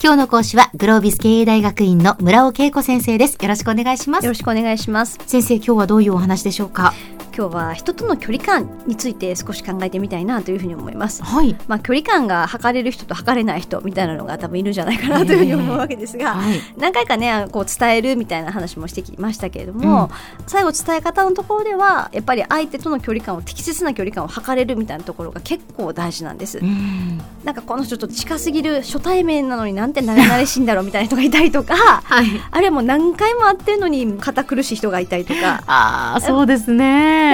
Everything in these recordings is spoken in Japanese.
今日の講師はグロービス経営大学院の村尾恵子先生です。よろしくお願いします。よろしくお願いします。先生今日はどういうお話でしょうか？今日は人との距離感について少し考えてみたいなというふうに思います。はい。まあ距離感が測れる人と測れない人みたいなのが多分いるんじゃないかなというふうに思うわけですが、はい。何回かねこう伝えるみたいな話もしてきましたけれども、最後伝え方のところではやっぱり相手との距離感を適切な距離感を測れるみたいなところが結構大事なんです。うん。なんかこの人ちょっと近すぎる初対面なのになんて慣れ慣れしいんだろうみたいな人がいたりとかはい。あれはもう何回も会ってるのに堅苦しい人がいたりとかああ、そうです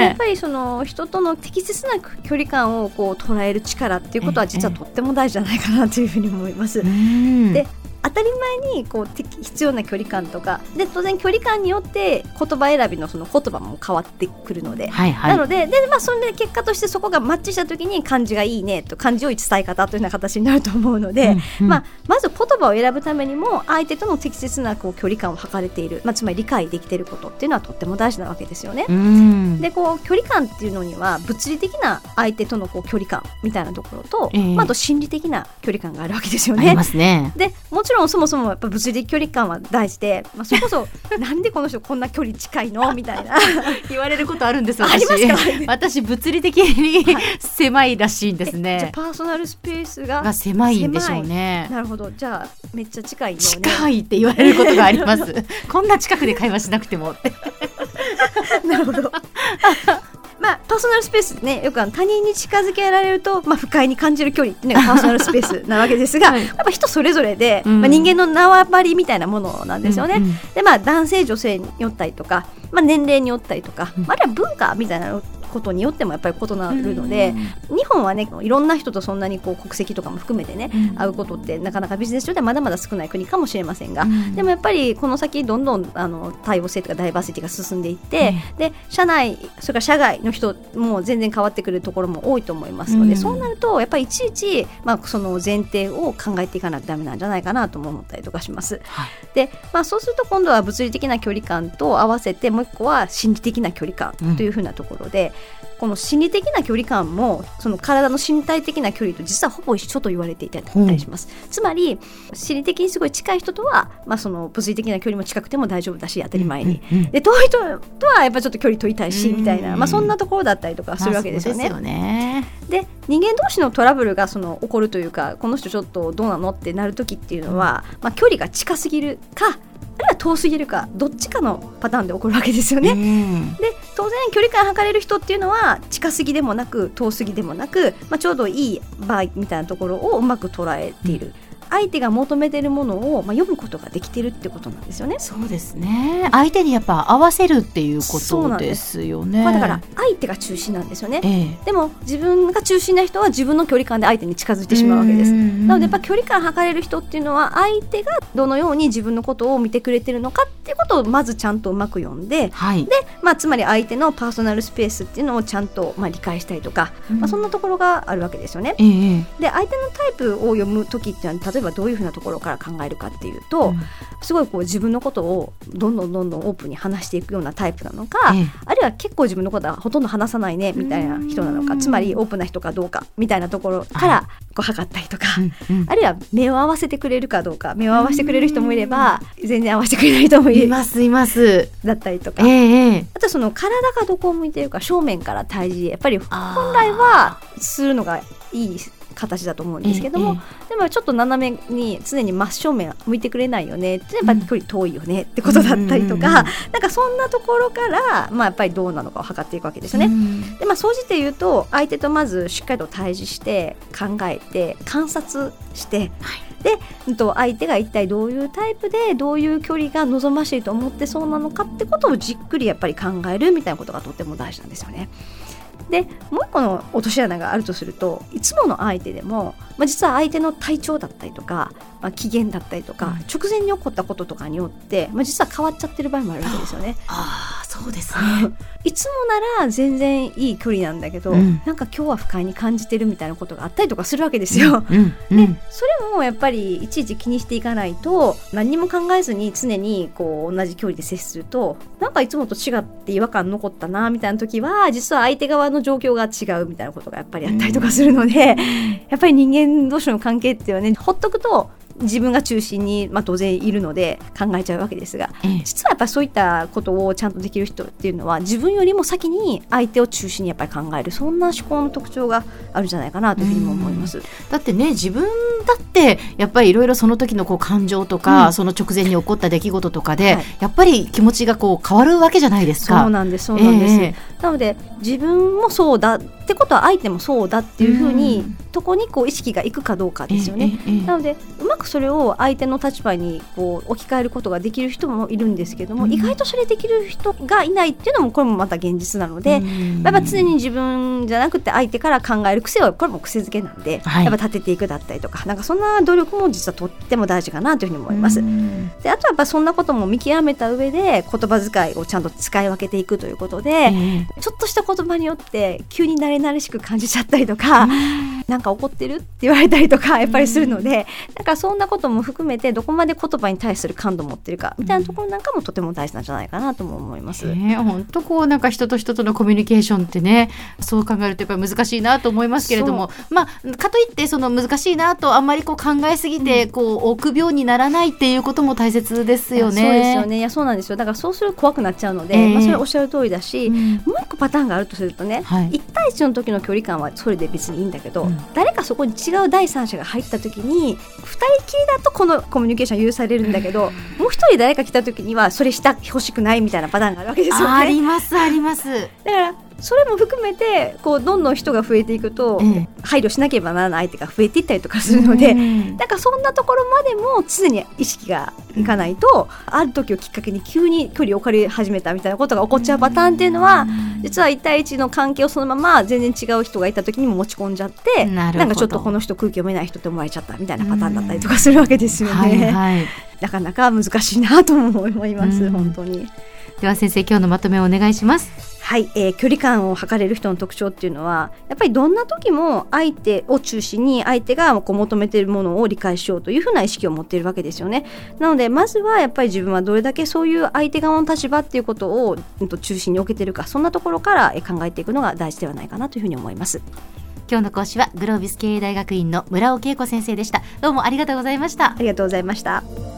やっね。ぱりその人との適切な距離感をこう捉える力っていうことは実はとっても大事じゃないかなというふうに思います。うんで当たり前にこう適必要な距離感とかで当然距離感によって言葉選びのその言葉も変わってくるので。はいはい。なのでで、まあ、それで結果としてそこがマッチした時に漢字がいいねと漢字良い伝え方というような形になると思うので、うんうんまあ、まず言葉を選ぶためにも相手との適切なこう距離感を測れている、まあ、つまり理解できていることっていうのはとっても大事なわけですよね。うん。でこう距離感っていうのには物理的な相手とのこう距離感みたいなところと、ええまあ、あと心理的な距離感があるわけですよねありま。すね。でもちろんそもそもやっぱ物理的距離感は大事で、まあ、それこそ なんでこの人こんな距離近いの？みたいな言われることあるんですありますか？私物理的に狭いらしいんですじゃ。パーソナルスペースがが狭いんでしょうね。なるほどじゃあめっちゃ近いよね近いって言われることがあります。こんな近くで会話しなくても。なるほど。まあ、パーソナルスペースねよくあの他人に近づけられると、まあ、不快に感じる距離っていうのがパーソナルスペースなわけですが、はい。やっぱ人それぞれで、うん。まあ、人間の縄張りみたいなものなんですよね。うんうんでまあ男性女性によったりとか、まあ、年齢によったりとか、うん。まあ、あるいは文化みたいなことによってもやっぱり異なるので、日本はねいろんな人とそんなにこう国籍とかも含めてね、うん。会うことってなかなかビジネス上ではまだまだ少ない国かもしれませんが、うん。でもやっぱりこの先どんどんあの多様性とかダイバーシティが進んでいって、で社内それから社外の人も全然変わってくるところも多いと思いますので、うん。そうなるとやっぱりいちいち、まあ、その前提を考えていかなきゃダメなんじゃないかなとも思ったりとかします。はい。で、まあ、そうすると今度は物理的な距離感と合わせてもう一個は心理的な距離感というふうなところで、この心理的な距離感もその体の身体的な距離と実はほぼ一緒と言われていたりします。つまり心理的にすごい近い人とは、まあ、その物理的な距離も近くても大丈夫だし当たり前に。うんうんで遠い人とはやっぱちょっと距離取りたいしうんみたいな、まあ、そんなところだったりとかするわけですよね。まあね。で人間同士のトラブルがその起こるというかこの人ちょっとどうなのってなる時っていうのは、まあ、距離が近すぎるかあるいは遠すぎるかどっちかのパターンで起こるわけですよね。うんで当然距離感測れる人っていうのは近すぎでもなく遠すぎでもなく、まあ、ちょうどいい場合みたいなところをうまく捉えている、相手が求めているものを、まあ、読むことができているってことなんですよね。そうですね。相手にやっぱ合わせるっていうことでそうなんですすよね。まあ、だから相手が中心なんですよね。ええでも自分が中心な人は自分の距離感で相手に近づいてしまうわけです。なのでやっぱ距離感測れる人っていうのは相手がどのように自分のことを見てくれてるのかっていうことをまずちゃんとうまく読んで、はい。でまあ、つまり相手のパーソナルスペースっていうのをちゃんとまあ理解したりとか、まあ、そんなところがあるわけですよね。ええで相手のタイプを読む時っていうのは例えばどういうふうなところから考えるかっていうと、うん。すごいこう自分のことをどんどんどんどんオープンに話していくようなタイプなのか、ええ。あるいは結構自分のことはほとんど話さないねみたいな人なのかつまりオープンな人かどうかみたいなところからこう測ったりとか。うんうん。あるいは目を合わせてくれるかどうか目を合わせてくれる人もいれば全然合わせてくれない人もいますいます。だったりとか。えあとその体がどこを向いてるか正面から対峙。やっぱり本来はするのがいい形だと思うんですけども、えでもちょっと斜めに常に真正面向いてくれないよね。ってやっぱり距離遠いよねってことだったりとか、なんかそんなところから、まあ、やっぱりどうなのかを測っていくわけですよね。うん。でまあ、総じて言うと相手とまずしっかりと対峙して考えて観察して、でうんと相手が一体どういうタイプでどういう距離が望ましいと思ってそうなのかってことをじっくりやっぱり考えるみたいなことがとても大事なんですよね。でもう一個の落とし穴があるとするといつもの相手でも、まあ、実は相手の体調だったりとか、まあ、機嫌だったりとか、うん直前に起こったこととかによって、まあ、実は変わっちゃってる場合もあるわけですよね。そうですね。いつもなら全然いい距離なんだけど、うん。なんか今日は不快に感じてるみたいなことがあったりとかするわけですよ。うんうんでそれもやっぱりいちいち気にしていかないと何にも考えずに常にこう同じ距離で接するとなんかいつもと違って違和感残ったなみたいな時は実は相手側の状況が違うみたいなことがやっぱりあったりとかするので、やっぱり人間同士の関係っていうのはねほっとくと自分が中心に、まあ、当然いるので考えちゃうわけですがええ。実っぱりそういったことをちゃんとできる人っていうのは自分よりも先に相手を中心にやっぱり考える。そんな思考の特徴があるんじゃないかなというふうにも思います。だってね自分だってやっぱりいろいろその時のこう感情とか、うんその直前に起こった出来事とかで、はい。やっぱり気持ちがこう変わるわけじゃないですか。そうなんですそうなんです、ええ。なので自分もそうだってことは相手もそうだっていうふうに、うん。とこにこう意識がいくかどうかですよね。なのでうまくそれを相手の立場にこう置き換えることができる人もいるんですけども、うん。意外とそれできる人がいないっていうのもこれもまた現実なので、うん。やっぱ常に自分じゃなくて相手から考える癖はこれも癖づけなんで、はい。やっぱ立てていくだったりとかなんかそんな努力も実はとっても大事かなというふうに思います。うん。であとはやっぱそんなことも見極めた上で言葉遣いをちゃんと使い分けていくということで、ええ。ちょっとした言葉によって急に慣れ慣れしく感じちゃったりとか、なんか怒ってるって言われたりとかやっぱりするので、なんかそんなことも含めてどこまで言葉に対する感度を持ってるかみたいなところなんかもとても大事なんじゃないかなとも思います。ね、本当こうなんか人と人とのコミュニケーションってねそう考えるとやっぱり難しいなと思いますけれどもまあかといってその難しいなとあんまりこう考えすぎて、こう臆病にならないっていうことも大切ですよね。そうですよね。いやそうなんですよ。だからそうすると怖くなっちゃうので、ええ。まあ、それはおっしゃる通りだし、うん。もう一個パターンがあるとするとね、はい。1対1の時の距離感はそれで別にいいんだけど、うん誰かそこに違う第三者が入った時に2人きりだとこのコミュニケーション許されるんだけど、もう一人誰か来た時にはそれしてほしくないみたいなパターンがあるわけですよね。ありますあります。だからそれも含めてこうどんどん人が増えていくと、ええ配慮しなければならない相手が増えていったりとかするので、うんなんかそんなところまでも常に意識がいかないと、ある時をきっかけに急に距離を置かれ始めたみたいなことが起こっちゃうパターンっていうのは、実は1対1の関係をそのまま全然違う人がいた時にも持ち込んじゃってなんかちょっとこの人空気読めない人って思われちゃったみたいなパターンだったりとかするわけですよね。はいはい。なかなか難しいなとも思います、うん本当に。では先生今日のまとめをお願いします。はい、えー距離感を測れる人の特徴っていうのはやっぱりどんな時も相手を中心に相手がこう求めているものを理解しようというふうな意識を持っているわけですよね。なのでまずはやっぱり自分はどれだけそういう相手側の立場っていうことをうんと中心に置けてるかそんなところからえー考えていくのが大事ではないかなというふうに思います。今日の講師はグロービス経営大学院の村尾恵子先生でした。どうもありがとうございましたあ。りがとうございました。